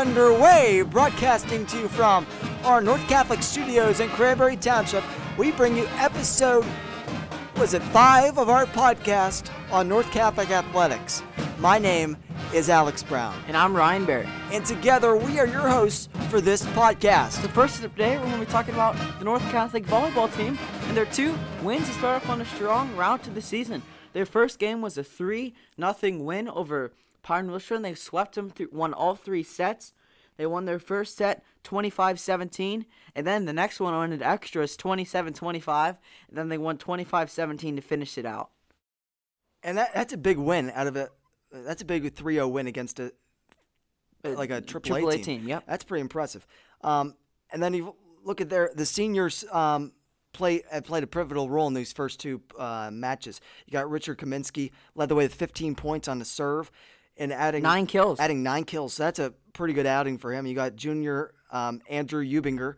underway, broadcasting to you from our North Catholic studios in Cranberry Township. We bring you episode, was it five of our podcast on North Catholic athletics. My name is Alex Brown, And I'm Ryan Barrett. and together we are your hosts for this podcast. So first today, we're going to be talking about the North Catholic volleyball team and their two wins to start off on a strong route to the season. Their first game was a 3 nothing win over Pine Richland. They swept them through, won all three sets. They won their first set 25-17, and then the next one went into extras 27-25, and then they won 25-17 to finish it out. And that, that's a big win out of a, that's a big 3-0 win against a, like a triple A team. team, yep. That's pretty impressive. Um, and then you look at their the seniors um, play have played a pivotal role in these first two uh, matches. You got Richard Kaminsky led the way with 15 points on the serve and adding Nine kills. Adding nine kills. So that's a pretty good outing for him. You got junior um, Andrew Eubinger,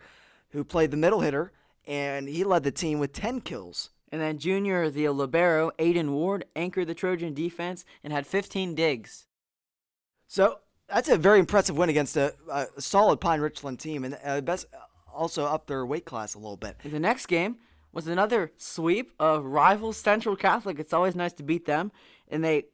who played the middle hitter, and he led the team with 10 kills. And then junior, the libero, Aiden Ward, anchored the Trojan defense and had 15 digs. So that's a very impressive win against a, a solid Pine Richland team, and uh, best also up their weight class a little bit. The next game was another sweep of rival Central Catholic. It's always nice to beat them, and they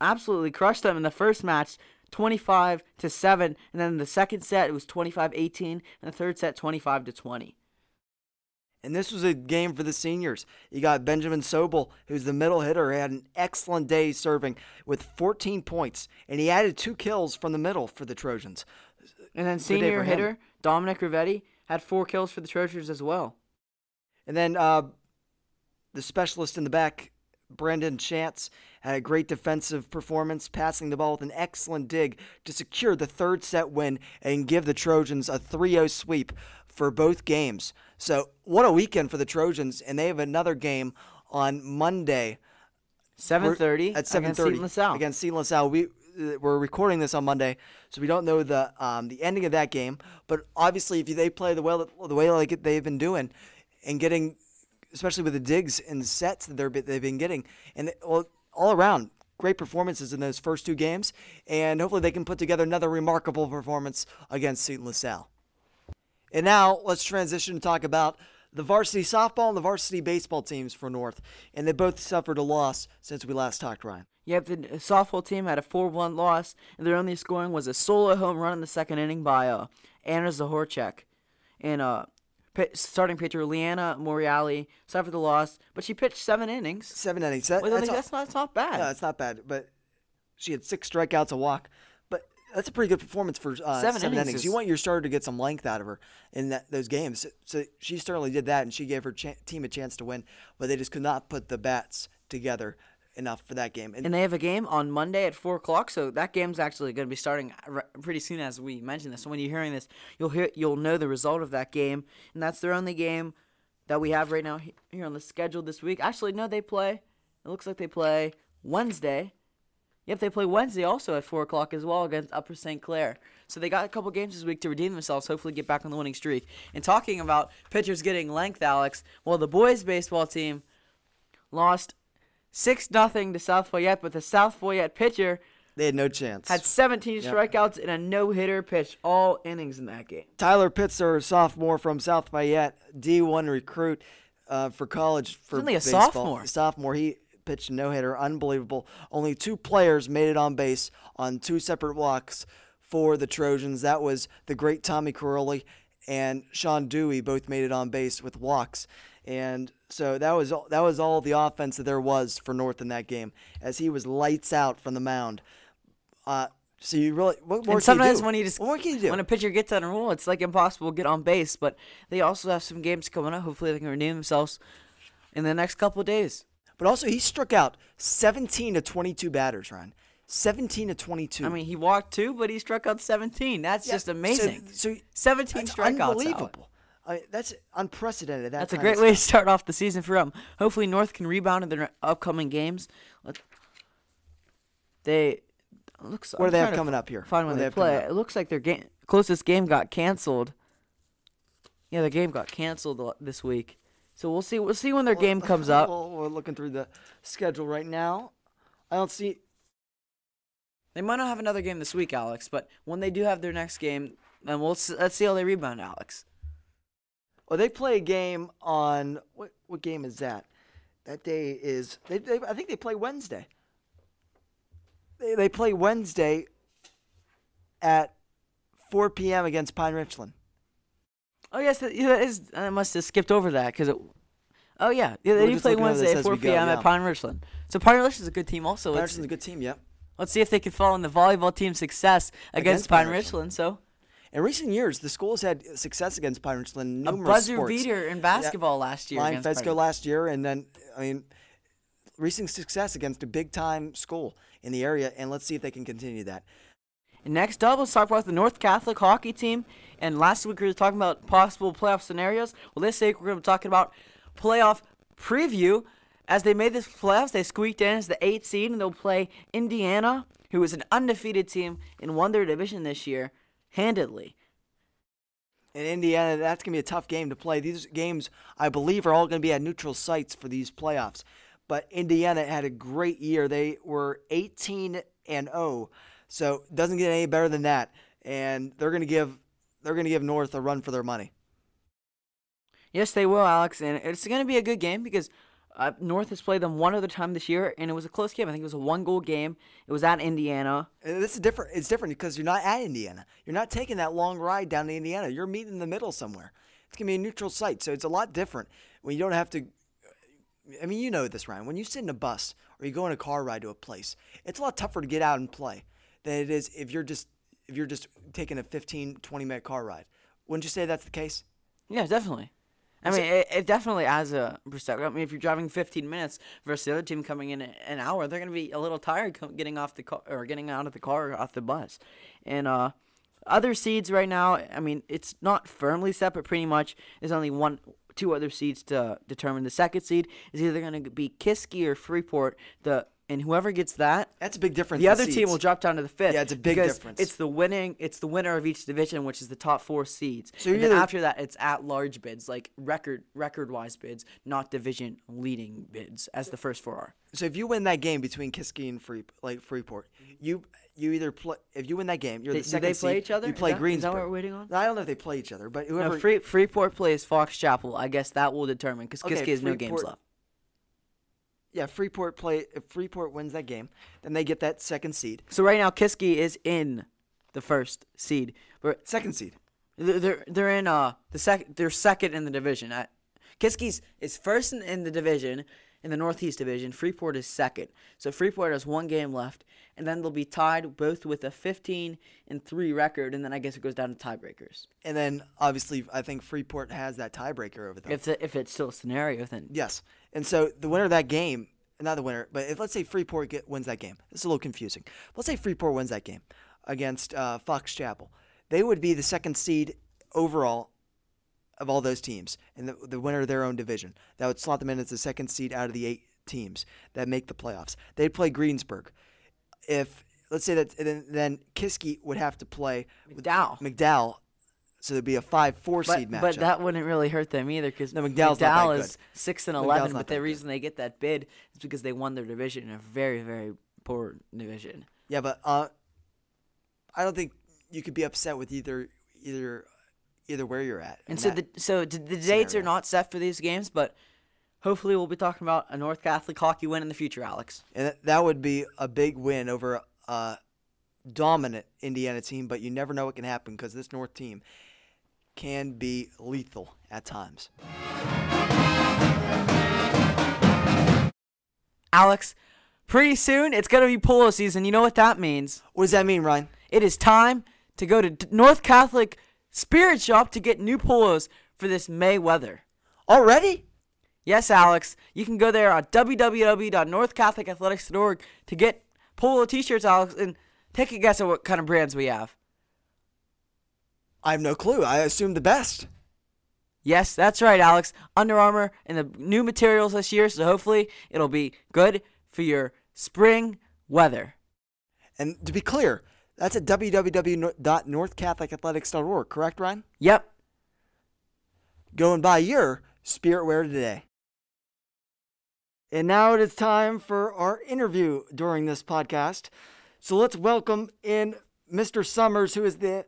absolutely crushed them in the first match, 25 to 7, and then in the second set it was 25-18, and the third set 25 to 20. And this was a game for the seniors. You got Benjamin Sobel, who's the middle hitter, had an excellent day serving with 14 points, and he added two kills from the middle for the Trojans. And then senior for him. hitter Dominic Rivetti had four kills for the Trojans as well. And then uh, the specialist in the back, Brandon Chance, had a great defensive performance, passing the ball with an excellent dig to secure the third set win and give the Trojans a 3 0 sweep for both games. So, what a weekend for the Trojans, and they have another game on Monday. 7:30 at against 7:30 Seton LaSalle. against Seton LaSalle. We we're recording this on Monday, so we don't know the um, the ending of that game. But obviously, if they play the way the way like they've been doing, and getting, especially with the digs and sets that they're they've been getting, and well, all around great performances in those first two games, and hopefully they can put together another remarkable performance against Seton LaSalle. And now let's transition to talk about the varsity softball and the varsity baseball teams for North. And they both suffered a loss since we last talked, Ryan. Yep, the softball team had a 4-1 loss, and their only scoring was a solo home run in the second inning by uh, Anna Zahorchek. And uh, starting pitcher Leanna Moriali suffered the loss, but she pitched seven innings. Seven innings. That, Well, that's, that's, all- that's not, that's not bad. no, it's not bad. But she had six strikeouts, a walk. But that's a pretty good performance for uh, Seven seven, innings innings. You want your starter to get some length out of her in that, those games. So she certainly did that, and she gave her cha- team a chance to win. But they just could not put the bats together enough for that game. And and they have a game on Monday at four o'clock, so that game's actually going to be starting uh, r- pretty soon as we mention this. So when you're hearing this, you'll hear you'll know the result of that game, and that's their only game that we have right now here on the schedule this week. Actually, no, they play. It looks like they play Wednesday. Yep, they play Wednesday also at four o'clock as well against Upper St. Clair. So they got a couple games this week to redeem themselves. Hopefully, get back on the winning streak. And talking about pitchers getting length, Alex. Well, the boys baseball team lost six nothing to South Fayette, but the South Fayette pitcher they had no chance. had 17 strikeouts and a no hitter pitch all innings in that game. Tyler Pitzer, sophomore from South Fayette, D1 recruit uh, for college for only a baseball. sophomore. Sophomore, he pitched a no hitter, unbelievable. Only two players made it on base on two separate walks for the Trojans. That was the great Tommy Caroli and Sean Dewey both made it on base with walks. And so that was all, that was all the offense that there was for North in that game, as he was lights out from the mound. Uh, so you really what more And can you sometimes do? when you just what can you do? when a pitcher gets on a roll, it's like impossible to get on base. But they also have some games coming up. Hopefully, they can redeem themselves in the next couple of days. But also, he struck out 17 to 22 batters, Ryan. 17 to 22. I mean, he walked two, but he struck out 17. That's Yeah, just amazing. So, 17 that's strikeouts. out. I that's unprecedented. That That's a great way to start off the season for them. Hopefully, North can rebound in their upcoming games. Let- They looks. What do they have coming up here? Find What when they, they play. It looks like their game closest game got canceled. Yeah, the game got canceled this week. So we'll see. We'll see when their game comes up. Well, we're looking through the schedule right now. I don't see. They might not have another game this week, Alex, but when they do have their next game, then we'll let's see how they rebound, Alex. Well, they play a game on what? What game is that? That day is they. they I think they play Wednesday. They they play Wednesday at 4 p.m. against Pine Richland. Oh yes, that, yeah, that is. I must have skipped over that because it. Oh yeah, yeah. They do play looking over this Wednesday at 4 we go, p.m. yeah. at Pine Richland. So Pine Richland's a good team also. Pine Richland's a good team, yep. let's see if they can follow in the volleyball team's success against, Against Pine Pine Richland. So In recent years, the school has had success against Richland. in a Numerous buzzer sports. beater in basketball last year. Against Fesco last year, and then I mean, recent success against a big time school in the area, and let's see if they can continue that. Next up, let's talk about the North Catholic hockey team. And last week we were talking about possible playoff scenarios. Well, this week we're going to be talking about playoff preview. As they made this playoffs, they squeaked in as the eighth seed, and they'll play Indiana, who is an undefeated team and won their division this year handedly. In Indiana, that's going to be a tough game to play. These games, I believe, are all going to be at neutral sites for these playoffs. But Indiana had a great year. They were 18 and 0, so it doesn't get any better than that. And they're going to give they're going to give North a run for their money. Yes, they will, Alex, and it's going to be a good game because uh, North has played them one other time this year, and it was a close game. I think it was a one-goal game. It was at Indiana. And this is different. It's different because you're not at Indiana. You're not taking that long ride down to Indiana. You're meeting in the middle somewhere. It's gonna be a neutral site, so it's a lot different when you don't have to. I mean, you know this, Ryan. When you sit in a bus or you go on a car ride to a place, it's a lot tougher to get out and play than it is if you're just if you're just taking a 15, 20 minute car ride. Wouldn't you say that's the case? Yeah, definitely. I mean, it, it definitely adds a perspective. I mean, if you're driving 15 minutes versus the other team coming in an hour, they're going to be a little tired getting off the car or getting out of the car or off the bus. And uh, other seeds right now, I mean, it's not firmly set, but pretty much there's only one, two other seeds to determine. The second seed is either going to be Kiski or Freeport. The and whoever gets that, That's a big difference. the other team will drop down to the fifth. Yeah, it's a big because difference. It's the winning. It's the winner of each division, which is the top four seeds. So and then either- after that, it's at large bids, like record record wise bids, not division leading bids, as the first four are. So if you win that game between Kiski and Free, like Freeport, you you either play. If you win that game, you're They- the do second they play seed, each other? You Is play that- is that what we're waiting on? I don't know if they play each other, but whoever. No, Free, Freeport plays Fox Chapel. I guess that will determine because Okay, Kiski has no games left. Yeah, Freeport play. If Freeport wins that game, then they get that second seed. So right now, Kiski is in the first seed, but Second seed. They're they're, in uh the second they're second in the division. Kiski's is first in, in the division in the Northeast Division. Freeport is second. So Freeport has one game left, and then they'll be tied both with a 15 and three record, and then I guess it goes down to tiebreakers. And then obviously, I think Freeport has that tiebreaker over them. If the, if it's still a scenario, then yes. And so the winner of that game, not the winner, but if let's say Freeport get, wins that game, it's a little confusing. Let's say Freeport wins that game against uh, Fox Chapel, they would be the second seed overall of all those teams, and the, the winner of their own division. That would slot them in as the second seed out of the eight teams that make the playoffs. They'd play Greensburg. If let's say that then, then Kiski would have to play McDowell. McDowell, so there'd be a five-four seed matchup. but that wouldn't really hurt them either because No, McDowell's that is six and eleven. But the good. reason they get that bid is because they won their division in a very very poor division. Yeah, but uh, I don't think you could be upset with either either either where you're at. And so the so d- the dates are not set for these games, but hopefully we'll be talking about a North Catholic hockey win in the future, Alex. and that- that would be a big win over a dominant Indiana team. But you never know what can happen because this North team can be lethal at times. Alex, pretty soon it's gonna be polo season. You know what that means? What does that mean, Ryan? It is time to go to North Catholic Spirit Shop to get new polos for this May weather. Already? Yes, Alex, you can go there on www.northcatholicathletics.org to get polo t-shirts, Alex, and take a guess at what kind of brands we have. I have no clue. I assume the best. Yes, that's right, Alex. Under Armour and the new materials this year, so hopefully it'll be good for your spring weather. And to be clear, that's at www.northcatholicathletics.org, correct, Ryan? Yep. Go and buy your spirit wear today. And now it is time for our interview during this podcast. So let's welcome in Mr. Summers, who is the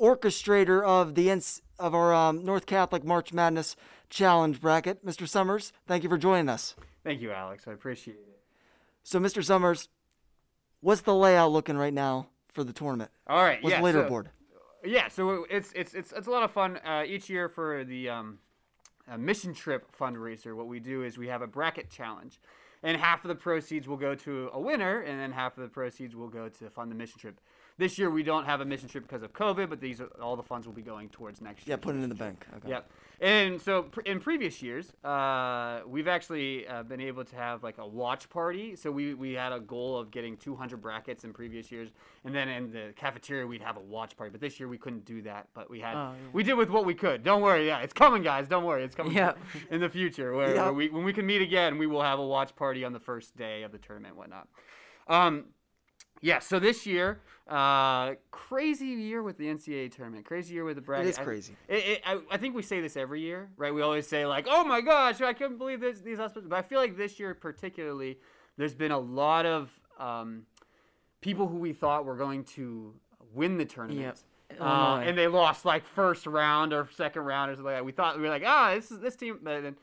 orchestrator of the ins- of our um, North Catholic March Madness Challenge bracket. Mr. Summers, thank you for joining us. Thank you, Alex. I appreciate it. So, Mr. Summers, what's the layout looking right now for the tournament? All right. What's yeah, the so- leaderboard? yeah, so it's it's it's it's a lot of fun uh, each year for the um, uh, mission trip fundraiser. What we do is we have a bracket challenge, and half of the proceeds will go to a winner, and then half of the proceeds will go to fund the mission trip. This year we don't have a mission trip because of COVID, but these are, all the funds will be going towards next year. yeah, put it in the bank. Okay. Yep. And so pr- in previous years, uh, we've actually uh, been able to have like a watch party. So we, we had a goal of getting 200 brackets in previous years, and then in the cafeteria we'd have a watch party. But this year we couldn't do that. But we had Oh, yeah. we did with what we could. Don't worry, yeah, it's coming, guys. Don't worry, it's coming. Yep. In the future, where, Yep. where we when we can meet again, we will have a watch party on the first day of the tournament, and whatnot. Um, yeah, so this year, uh, crazy year with the NCAA tournament. Crazy year with the bracket. is I- crazy. It, it, I, I think we say this every year, right? We always say like, "Oh my gosh, I couldn't believe this, these hospitals." But I feel like this year, particularly, there's been a lot of um, people who we thought were going to win the tournament. Uh, Illinois. and they lost like first round or second round or something like that. We thought we were like, ah, this is this team. But then,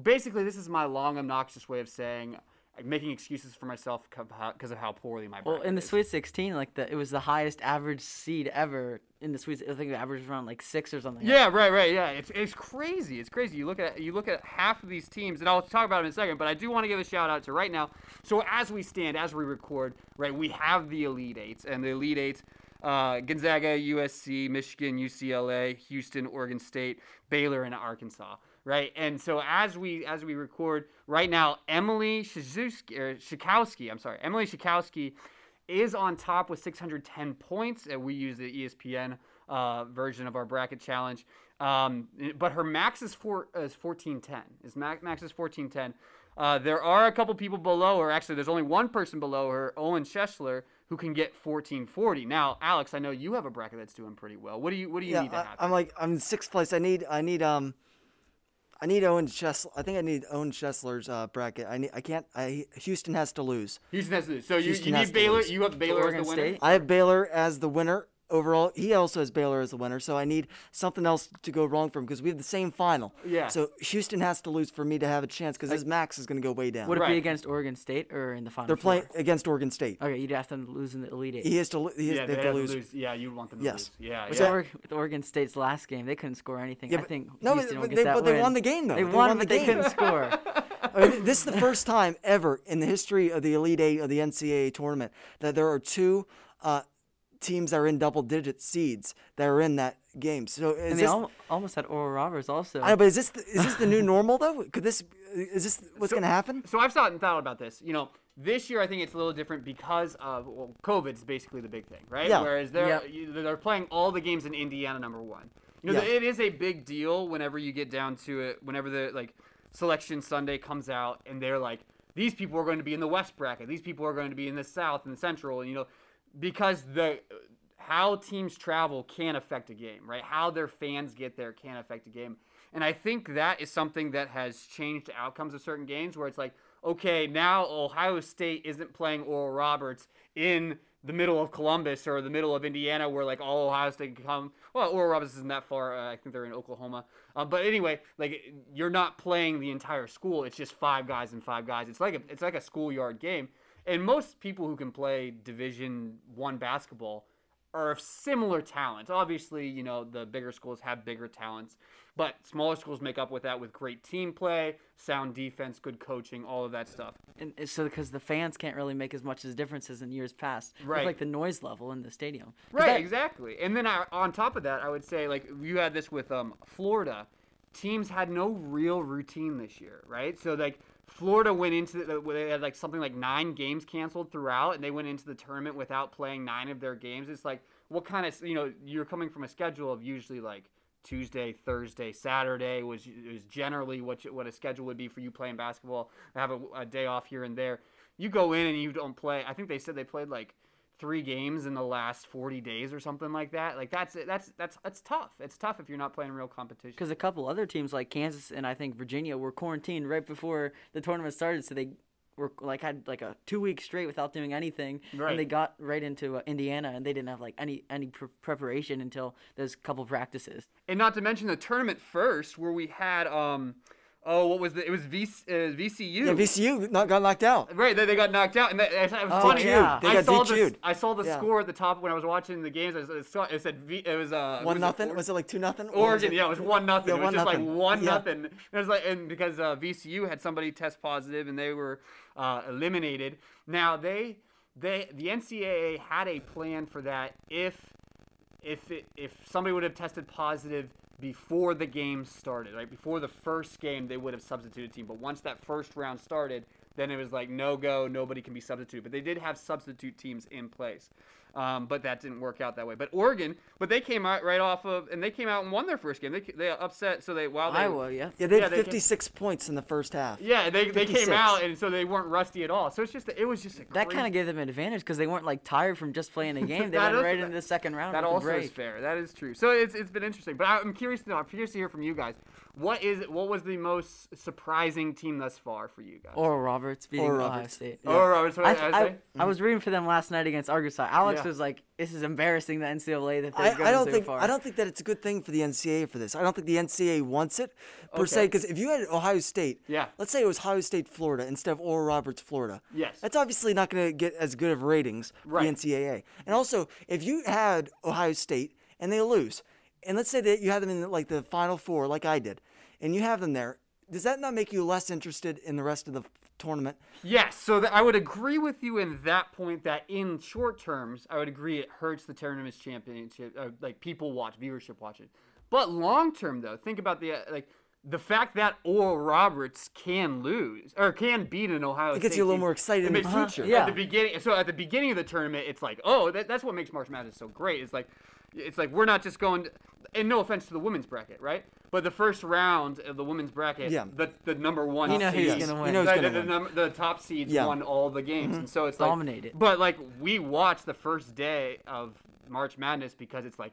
basically, this is my long, obnoxious way of saying, making excuses for myself because of how poorly my. Well, in the is. Sweet 16, like the it was the highest average seed ever in the Sweet. I think the average was around like six or something. Yeah, right, right, yeah. It's it's crazy. It's crazy. You look at you look at half of these teams, and I'll talk about them in a second. But I do want to give a shout out to right now. So as we stand, as we record, right, we have the Elite Eight, and the Elite Eight. Uh, Gonzaga, USC, Michigan, UCLA, Houston, Oregon State, Baylor, and Arkansas. Right, and so as we as we record right now, Emily Shizuski, or Shikowski, I'm sorry, Emily Shikowski is on top with 610 points. And we use the ESPN uh, version of our bracket challenge. Um, but her max is four is 1410. Is max, max is 1410. Uh, there are a couple people below her. Actually, there's only one person below her, Owen Schessler, who can get 1440. Now, Alex, I know you have a bracket that's doing pretty well. What do you What do you Yeah, need to happen? I'm like I'm in sixth place. I need I need um I need Owen Chesler. I think I need Owen Chesler's uh, bracket. I need I can't. I Houston has to lose. Houston has to lose. So you, Houston you need Baylor. You have Baylor as the winner. State? I have Baylor as the winner overall. He also has Baylor as the winner. So I need something else to go wrong for him because we have the same final. Yeah. So Houston has to lose for me to have a chance because his max is going to go way down. Would it be against Oregon State or in the final? They're playing against Oregon State. Okay, you'd have them to lose in the Elite Eight. He has to. lo- He has, Yeah, they they have to have lose. Yeah, you want them to Yes. lose. Yeah, With, yeah. Oregon, with Oregon State's last game, they couldn't score anything. Yeah, I think no, Houston but- will but get they- that but they won the game, though. They, They won, won the but they game. couldn't score. I mean, this is the first time ever in the history of the Elite Eight of the NCAA tournament that there are two uh, teams that are in double-digit seeds that are in that game. So is And they this, al- almost had Oral Roberts also. I know, but is this the, is this the new normal though? Could this is this what's So- going to happen? So I've thought and thought about this. You know, this year I think it's a little different because of well, COVID's basically the big thing, right? Yeah. Whereas they're Yep. you- they're playing all the games in Indiana, number one. You know, Yeah. it is a big deal whenever you get down to it. Whenever the like selection Sunday comes out, and they're like, these people are going to be in the West bracket. These people are going to be in the South and the Central, and you know, because the how teams travel can affect a game, right? How their fans get there can affect a game. And I think that is something that has changed outcomes of certain games where it's like, okay, now Ohio State isn't playing Oral Roberts in the middle of Columbus or the middle of Indiana where like all Ohio State can come. Well, Oral Roberts isn't that far. Uh, I think they're in Oklahoma. Um, but anyway, like you're not playing the entire school. It's just five guys and five guys. It's like a, it's like a schoolyard game. And most people who can play Division One basketball are of similar talent. Obviously, you know, the bigger schools have bigger talents, but smaller schools make up with that with great team play, sound defense, good coaching, all of that stuff. and so because the fans can't really make as much as the differences in years past. Right. like the noise level in the stadium. Right, that- exactly. And then I, on top of that, I would say like you had this with um, Florida. Teams had no real routine this year, right? So like Florida went into the, they had like something like nine games canceled throughout, and they went into the tournament without playing nine of their games. It's like what kind of you know you're coming from a schedule of usually like Tuesday, Thursday, Saturday was was generally what you, what a schedule would be for you playing basketball. Have a, a day off here and there. You go in and you don't play. I think they said they played like three games in the last 40 days or something like that. Like that's that's that's that's tough. It's tough if you're not playing real competition. Because a couple other teams like Kansas and I think Virginia were quarantined right before the tournament started, so they were like had like a two week straight without doing anything, Right. and they got right into uh, Indiana, and they didn't have like any any pr- preparation until those couple practices. and not to mention the tournament first, where we had um, oh, what was the? It was v, uh, VCU. Yeah, VCU not, got knocked out. Right, they, they got knocked out, and that, it was Oh, funny. yeah. They I got saw the I saw the Yeah. score at the top when I was watching the games. I saw, it said v, it was uh One was nothing. It, Was it like two nothing? Oregon, it- yeah, it was one nothing. Yeah, it was just like one nothing. It was like, and because uh, VCU had somebody test positive and they were uh, eliminated. Now they, they, the NCAA had a plan for that if, if it, if somebody would have tested positive before the game started, right before the first game, they would have substituted team. But once that first round started, then it was like no go, nobody can be substituted. But they did have substitute teams in place. Um, but that didn't work out that way. But Oregon, but they came out right off of, and they came out and won their first game. They they upset, so they while they Iowa, yeah. Yeah, they Yeah, had they came- 56 points in the first half. yeah they, they came out and so they weren't rusty at all. So it's just it was just a That kind of gave them an advantage because they weren't like tired from just playing the game. They went right into the second round. That also break. is fair. That is true. So it's, it's been interesting. But I'm curious to know. I'm curious to hear from you guys. What is what was the most surprising team thus far for you guys? Oral Roberts beating Oral Ohio Roberts. State. oh, Roberts, what I, did I, I, say? I was rooting for them last night against Arkansas. Alex Yeah. was like, "This is embarrassing the NCAA that they've I, gone I don't so think far." I don't think that it's a good thing for the NCAA for this. I don't think the NCAA wants it per se because if you had Ohio State, Yeah. let's say it was Ohio State, Florida instead of Oral Roberts, Florida. Yes. that's obviously not going to get as good of ratings Right. the NCAA. And also, if you had Ohio State and they lose, and let's say that you have them in like the Final Four, like I did, and you have them there, does that not make you less interested in the rest of the tournament? Yes, so th- I would agree with you in that point. That in short terms, I would agree it hurts the tournament's championship, uh, like people watch, viewership watching. But long term, though, think about the uh, like the fact that Oral Roberts can lose or can beat an Ohio. State. It gets State you a little more excited in the makes- future. Yeah. At the beginning, so at the beginning of the tournament, it's like, oh, that, that's what makes March Madness so great. It's like, it's like we're not just going. And no offense to the women's bracket, right? But the first round of the women's bracket, Yeah. the the number one, You know who's gonna You win. know who's the, gonna the, win. the, num- the top seeds Yeah. won all the games, mm-hmm. and so it's like Dominated. But like we watched the first day of March Madness because it's like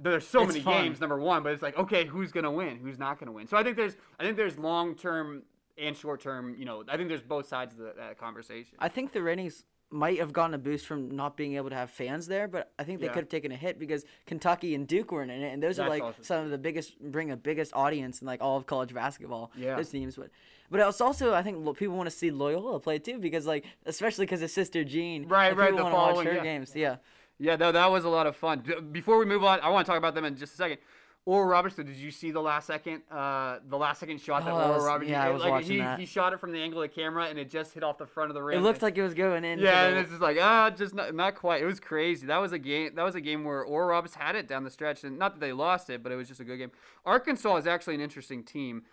there's so It's many fun. games. Number one, but it's like okay, who's gonna win? Who's not gonna win? So I think there's I think there's long term and short term. You know, I think there's both sides of the, that conversation. I think the ratings might have gotten a boost from not being able to have fans there, but I think they Yeah. could have taken a hit because Kentucky and Duke weren't in it, and those are like also some of the biggest, bring the biggest audience in like all of college basketball. Yeah. those teams would. But it's also, I think people want to see Loyola play too because like, especially because of Sister Jean. Right, like, right, the wanna watch her yeah. games. Yeah. Yeah, no, that was a lot of fun. Before we move on, I want to talk about them in just a second. Oral Roberts, so did you see the last second, uh, the last second shot that Oh, Oral was- Roberts? yeah, I was like, watching he, that. He shot it from the angle of the camera, and it just hit off the front of the rim. It looked like it was going in. Yeah, and it's just like ah, just not, not quite. It was crazy. That was a game. That was a game where Oral Roberts had it down the stretch, and not that they lost it, but it was just a good game. Arkansas is actually an interesting team.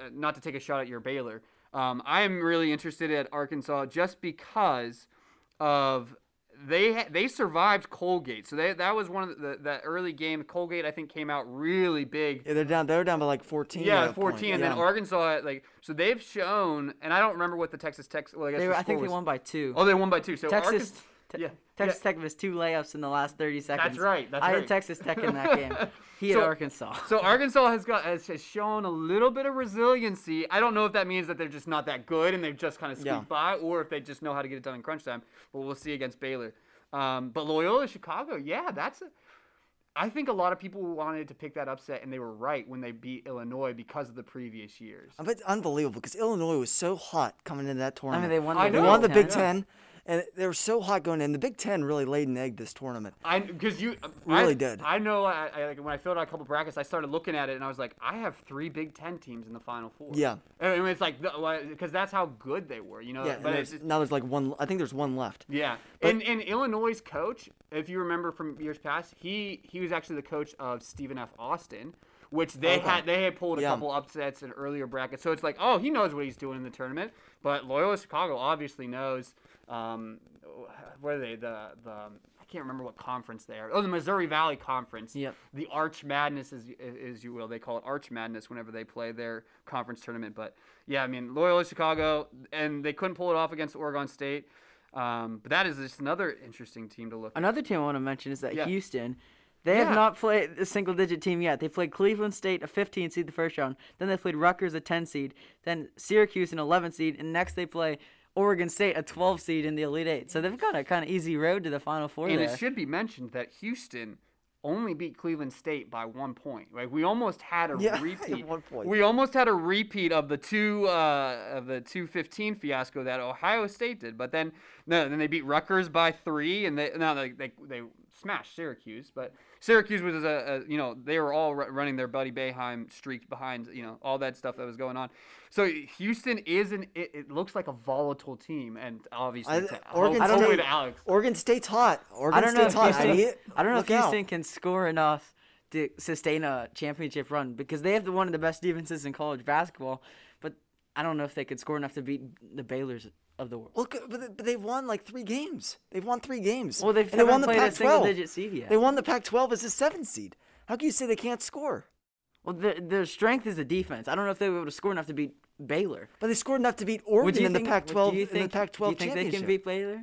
uh, Not to take a shot at your Baylor, um, I am really interested at Arkansas just because of they they survived Colgate. So they that was one of the that early game. Colgate I think came out really big. Yeah, they're down. They're down by like 14. Yeah, 14, point. and yeah. then Arkansas like so they've shown, and I don't remember what the Texas Tech. Well, I guess they the were, I think they won by two. Oh, they won by two. So Texas, Arkansas, Te- yeah, Texas yeah. Tech missed two layups in the last 30 seconds. That's right, that's I right. had Texas Tech in that game. He had Arkansas. So Arkansas has got has, has shown a little bit of resiliency. I don't know if that means that they're just not that good and they've just kind of squeaked Yeah. by, or if they just know how to get it done in crunch time. But we'll see against Baylor. Um, but Loyola Chicago, yeah, that's. A, I think a lot of people wanted to pick that upset, and they were right when they beat Illinois because of the previous years. But it's unbelievable because Illinois was so hot coming into that I tournament. mean, they won. I The They won the Big Ten. And they were so hot going in. The Big Ten really laid an egg this tournament. I because you Really I, did. I know. I, I like when I filled out a couple brackets, I started looking at it, and I was like, I have three Big Ten teams in the Final Four. Yeah. Mean, it's like because that's how good they were, you know. Yeah, but and it's now there's like one. I think there's one left. Yeah, But- and and Illinois' coach, if you remember from years past, he he was actually the coach of Stephen F. Austin, which they Okay. had they had pulled a Yeah. couple upsets in earlier brackets. So it's like, oh, he knows what he's doing in the tournament. But Loyola Chicago obviously knows. Um, what are they? The the I can't remember what conference they are. Oh, the Missouri Valley Conference. Yep. The Arch Madness, as is you will. They call it Arch Madness whenever they play their conference tournament. But yeah, I mean Loyola Chicago, and they couldn't pull it off against Oregon State. Um, but that is just another interesting team to look. at. Another team I want to mention is that Yeah. Houston. They Yeah. have not played a single digit team yet. They played Cleveland State, a 15 seed, the first round. Then they played Rutgers, a 10 seed. Then Syracuse, an 11 seed. And next they play Oregon State, a 12 seed in the Elite Eight. So they've got a kind of easy road to the Final Four And there. it should be mentioned that Houston only beat Cleveland State by one point. Like we almost had a Yeah, repeat. one point. We almost had a repeat of the two uh, of the two fifteen fiasco that Ohio State did. But then no, then they beat Rutgers by three, and they no they they, they smashed Syracuse. But Syracuse was a, a you know they were all ru- running their Buddy Boeheim streak behind you know all that stuff that was going on. So Houston is an it, it looks like a volatile team, and obviously I- to, Oregon hope- hopefully State- to Alex. Oregon State's hot. Oregon I don't know if hot. Houston, I, mean, I don't know if look out. Houston can score enough to sustain a championship run because they have the, one of the best defenses in college basketball. But I don't know if they could score enough to beat the Baylor's of the world. Look, but, they- but they've won like three games. They've won three games. Well, they've and they won the played Pac-12. single-digit seed yet. They won the Pac-12 as a seven seed. How can you say they can't score? Well, their, their strength is the defense. I don't know if they were able to score enough to beat Baylor. But they scored enough to beat Oregon in think, the Pac-12 do you in think, the Pac-12 do you think they can beat Baylor?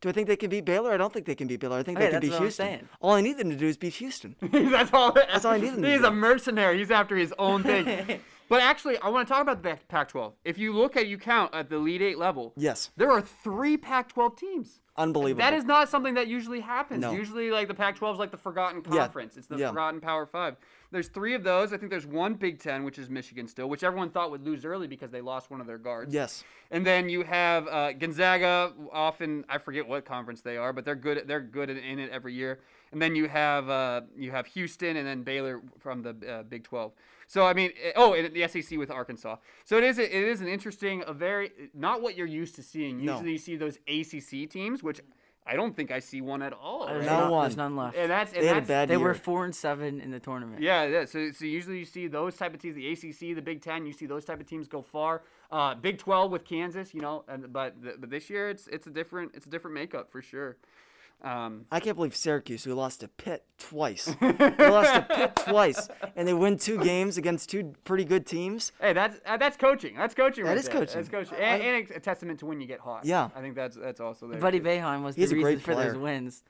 Do I think they can beat Baylor? I don't think they can beat Baylor. I think Okay, they can beat Houston. All I need them to do is beat Houston. that's all. That's all I need them. to do. He's a mercenary. He's after his own thing. but actually, I want to talk about the Pac- Pac-12. If you look at, you count at the Elite Eight level. Yes. There are three Pac-12 teams. Unbelievable. That is not something that usually happens. No. Usually, like the Pac-12 is like the forgotten Yeah. conference. It's the Yeah. forgotten Power Five. There's three of those. I think there's one Big Ten, which is Michigan still, which everyone thought would lose early because they lost one of their guards. Yes. And then you have uh, Gonzaga. Often I forget what conference they are, but they're good. They're good in it every year. And then you have uh, you have Houston, and then Baylor from the uh, Big Twelve. So I mean, eh, oh, and the SEC with Arkansas. So it is it is an interesting, a very not what you're used to seeing. No. Usually you see those ACC teams, which I don't think I see one at all. There's, right? Not none, one. there's none left. And that's and They had a that's, bad they year. were four and seven in the tournament. yeah, yeah. So, so usually you see those type of teams, the ACC, the Big Ten. You see those type of teams go far. Uh, Big Twelve with Kansas, you know. And but th- but this year it's it's a different it's a different makeup for sure. Um, I can't believe Syracuse, who lost to Pitt twice, they lost to Pitt twice, and they win two games against two pretty good teams. hey, that's uh, that's coaching. That's coaching. That right is there. coaching. That's coaching, I- and, and a testament to when you get hot. Yeah. I think that's that's also there. Buddy too. Boeheim was He's the a great reason for those wins.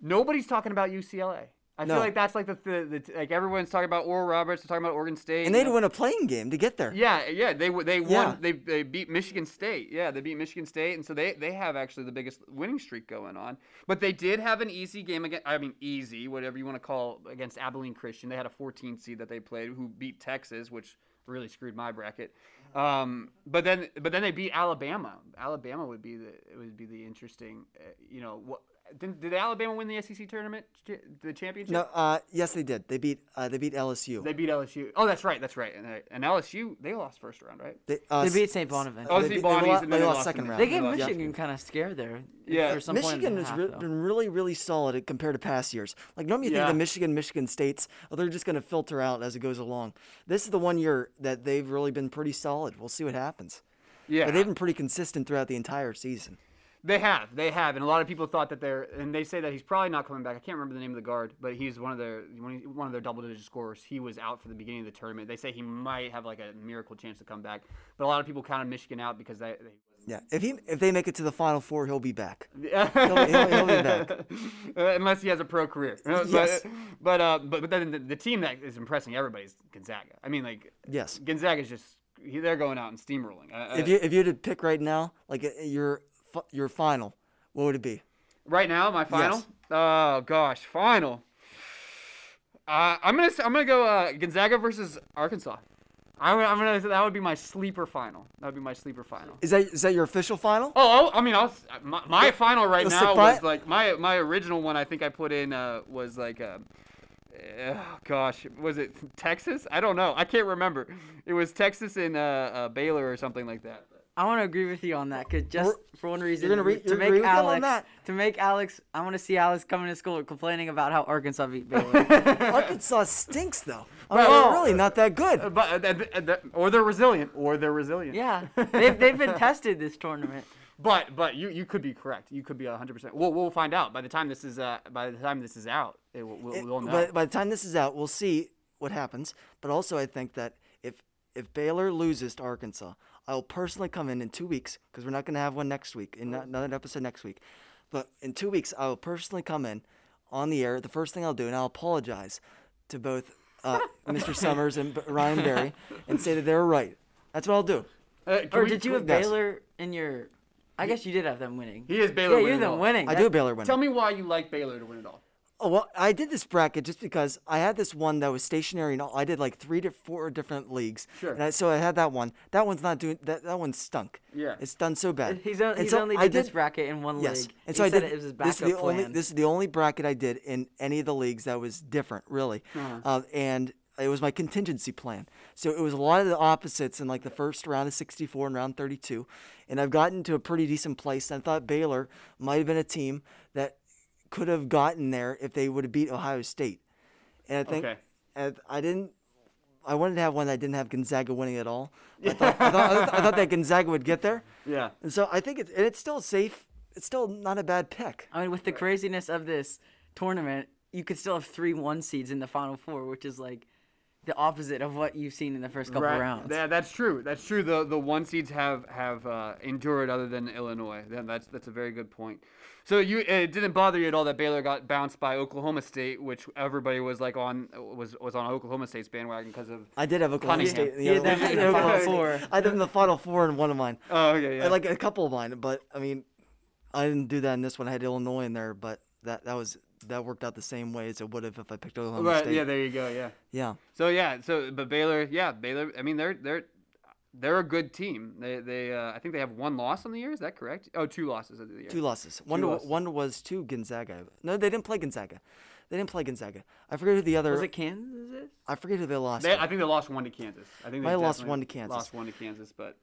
Nobody's talking about UCLA. I No. feel like that's like the, the, the like everyone's talking about Oral Roberts, they're talking about Oregon State. And they you had to know. win a playing game to get there. Yeah, yeah, they they won. Yeah. They, they beat Michigan State. Yeah, they beat Michigan State, and so they they have actually the biggest winning streak going on. But they did have an easy game against. I mean, easy, whatever you want to call against Abilene Christian. They had a 14 seed that they played, who beat Texas, which really screwed my bracket. Um, but then but then they beat Alabama. Alabama would be the it would be the interesting. Uh, you know what? Did, did Alabama win the SEC tournament, the championship? No, uh, yes, they did. They beat uh, they beat LSU. They beat LSU. Oh, that's right. That's right. And, uh, and LSU, they lost first round, right? They, uh, They beat St. Bonaventure. Oh, they St. beat- they Bonnie's, and then they they lost lost second round. They gave lost. Michigan kind of scared there. Yeah. For some Michigan the has half, re- been really, really solid compared to past years. Like normally you think the Michigan, Michigan States, oh, they're just going to filter out as it goes along. This is the one year that they've really been pretty solid. We'll see what happens. Yeah. But they've been pretty consistent throughout the entire season. They have, they have, and a lot of people thought that they're, and they say that he's probably not coming back. I can't remember the name of the guard, but he's one of their one of- their double-digit scorers. He was out for the beginning of the tournament. They say he might have like a miracle chance to come back, but a lot of people counted Michigan out because they. they Yeah, if he if they make it to the Final Four, he'll be back. he'll, he'll- he'll be back. unless he has a pro career. Yes. But but uh, but, but then the, the team that is impressing everybody is Gonzaga. I mean, like Yes. Gonzaga is just he- they're going out and steamrolling. Uh, If you if you had to pick right now, like uh, your final, what would it be? Right now, my final. Yes. Oh gosh, final. Uh, I'm gonna I'm gonna go uh, Gonzaga versus Arkansas. I'm, I'm gonna that would be my sleeper final. That would be my sleeper final. Is that is that your official final? Oh, oh, I mean, I'll, my, my final right now surpri- was like my my original one. I think I put in uh, was like, uh, oh, gosh, was it Texas? I don't know. I can't remember. It was Texas and uh, uh, Baylor or something like that. I want to agree with you on that because just We're- for one reason, gonna re- to you make agree with on Alex, that? to make Alex, I want to see Alex coming to school complaining about how Arkansas beat Baylor. Arkansas stinks though. I mean, Well- they're really not that good. But uh, th- th- th- or they're resilient, or they're resilient. yeah, they've they've been tested this tournament. But but you, you could be correct. You could be hundred percent. We'll we'll find out by the time this is uh by the time this is out. It, we'll, It- we'll know. by, by the time this is out, we'll see what happens. But also, I think that if if Baylor loses to Arkansas, I will personally come in in two weeks because we're not going to have one next week, in not- another episode next week. But in two weeks, I will personally come in on the air. The first thing I'll do, and I'll apologize to both uh, Mr. Summers and Ryan Berry, and say that they were right. That's what I'll do. Uh, can Or we- did you have yes. Baylor in your I guess you did have them winning. He is Baylor Yeah, you're them all. winning. I That- do have Baylor winning. Tell me why you like Baylor to win it all. Oh, well, I did this bracket just because I had this one that was stationary, and all- I did like three to four different leagues. Sure. And I, so I had that one. That one's not doing that. That one stunk. Yeah. It's done so bad. He's, on, he's so only I did this bracket in one Yes. league. And He so I said did. it was his this is backup the only. plan. This is the only bracket I did in any of the leagues that was different, really. Uh-huh. Uh, and it was my contingency plan. So it was a lot of the opposites in like the first round of 64 and round 32. And I've gotten to a pretty decent place. And I thought Baylor might have been a team that could have gotten there if they would have beat Ohio State. And I think Okay. and I didn't. I wanted to have one that didn't have Gonzaga winning at all. I thought, I, thought, I thought that Gonzaga would get there. Yeah. And so I think it's and it's still safe. It's still not a bad pick. I mean, with the craziness of this tournament, you could still have three one seeds in the final four, which is like the opposite of what you've seen in the first couple rounds. Yeah, that's true. That's true. The the one seeds have have uh, endured other than Illinois. Then that's that's a very good point. So you it didn't bother you at all that Baylor got bounced by Oklahoma State, which everybody was like on was was on Oklahoma State's bandwagon because of. I did have Oklahoma Cunningham. State. in the He had other them one. in the final four. I had them in the final four in one of mine. Oh, okay, yeah. I like a couple of mine, but I mean, I didn't do that in this one. I had Illinois in there, but that that was that worked out the same way as it would have if I picked Oklahoma right. State. Yeah, there you go. Yeah. yeah. So yeah, so but Baylor, yeah, Baylor. I mean, they're they're they're a good team. They they uh, I think they have one loss on the year. Is that correct? Oh, two losses of the year. Two losses. One Two to, losses. one was to Gonzaga. No, they didn't play Gonzaga. They didn't play Gonzaga. I forget who the other. Was it Kansas? I forget who they lost. They. I think they lost one to Kansas. I think they lost one to Kansas. Lost one to Kansas, but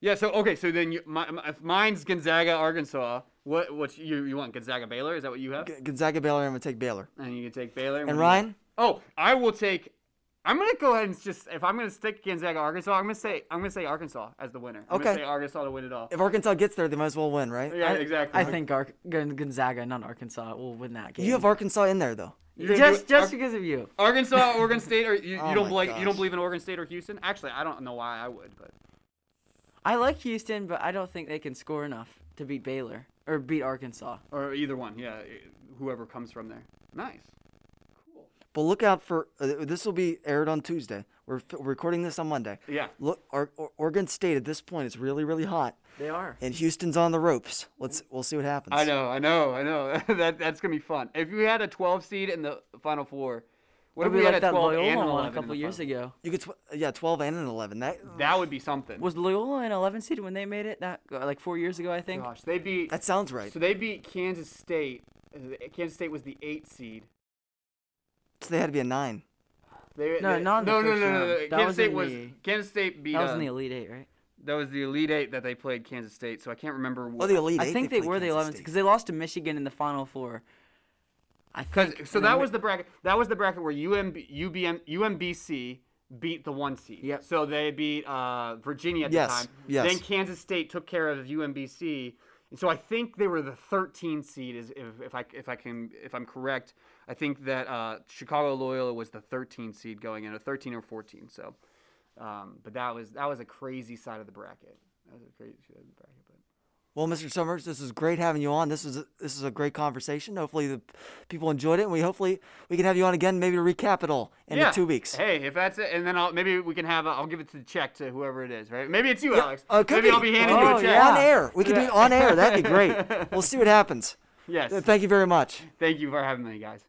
yeah. So okay, so then you, my, my, if mine's Gonzaga, Arkansas. What what you you want Gonzaga Baylor? Is that what you have? G- Gonzaga Baylor. I'm gonna take Baylor. And you can take Baylor. And what do you- Ryan, Oh, I will take. I'm gonna go ahead and just if I'm gonna stick Gonzaga Arkansas, I'm gonna say I'm gonna say Arkansas as the winner. I'm Okay. gonna say Arkansas to win it all. if Arkansas gets there, they might as well win, right? Yeah, I- exactly. I think Ar- Gonzaga, not Arkansas, will win that game. You have Arkansas in there though. You're just do- just Ar- because of you. Arkansas, Oregon State, or you, Oh you don't my believe you don't believe in Oregon State or Houston? Actually, I don't know why I would, but I like Houston, but I don't think they can score enough to beat Baylor or beat Arkansas. or either one. Yeah, whoever comes from there. Nice. Cool. But look out for uh, this. Will be aired on Tuesday. We're, f- recording this on Monday. Yeah. Look, Or- Or- Oregon State at this point is really, really hot, They are. and Houston's on the ropes. Let's we'll see what happens. I know, I know, I know. that that's gonna be fun. If you had a 12 seed in the Final Four, what if Maybe we had like a that 12 Loyola and an 11 one a couple years ago. You could, tw- yeah, 12 and an 11. That That would be something. Was Loyola an 11 seed when they made it? That like four years ago, I think. Gosh, they beat. that sounds right. So they beat Kansas State. Uh, Kansas State was the eight seed. So they had to be a nine. They, No, they- not in the no, no, first no, no, round. no. That Kansas was State in was the- Kansas State beat. That was in the Elite Eight, right? that was the Elite Eight that they played Kansas State. So I can't remember. Oh, the Elite seed. I think they, played were the Kansas 11 State. because they lost to Michigan in the Final Four. I think. so that was the bracket. That was the bracket where UMB, UBM, UMBC beat the one seed. Yep. So they beat uh, Virginia at Yes, the time. yes. Then Kansas State took care of UMBC, and so I think they were the 13 seed. Is if, if I if I can if I'm correct, I think that uh, Chicago Loyola was the 13 seed going in, a 13 or 14. So, um, but that was that was a crazy side of the bracket. That was a crazy side of the bracket. But Well, Mr. Summers, this is great having you on. This is a, this is a great conversation. Hopefully, the people enjoyed it, and we hopefully we can have you on again, maybe to recap it all in yeah. two weeks. Hey, if that's it, and then I'll maybe we can have. A, I'll give it to the check to whoever it is, right? Maybe it's you, Alex. Uh, could maybe be. I'll be handing Oh, you a check. yeah. On air, we can do it on air. That'd be great. We'll see what happens. Yes. Uh, Thank you very much. Thank you for having me, guys.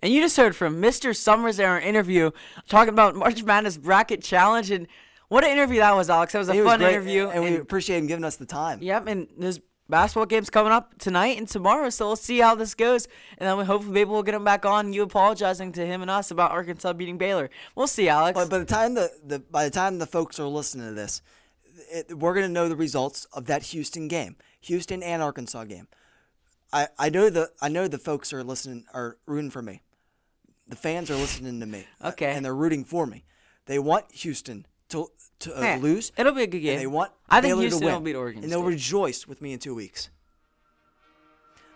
And you just heard from Mr. Summers in our interview talking about March Madness Bracket Challenge. And what an interview that was, Alex. That was a It fun great, interview. and we appreciate him giving us the time. Yep, and there's basketball games coming up tonight and tomorrow, so we'll see how this goes. And then we hopefully maybe we'll get him back on. You apologizing to him and us about Arkansas beating Baylor. We'll see, Alex. But by the time the, the by the time the folks are listening to this, it, we're gonna know the results of that Houston game, Houston and Arkansas game. I, I know the I know the folks are listening are rooting for me. The fans are listening to me. Okay. and they're rooting for me. They want Houston to to uh, lose. It'll be a good game. and they want I think Baylor Houston to win, will beat Oregon and they'll State. rejoice with me in two weeks.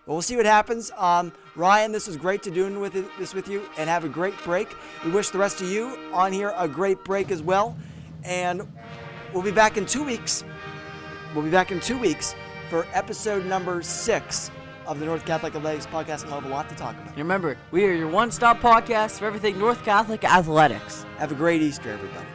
Well, we'll see what happens. Um, Ryan, this was great to doing with it, this with you, and have a great break. We wish the rest of you on here a great break as well, and we'll be back in two weeks. We'll be back in two weeks for episode number six of the North Catholic Athletics podcast, and we'll have a lot to talk about. And remember, we are your one-stop podcast for everything North Catholic athletics. Have a great Easter, everybody.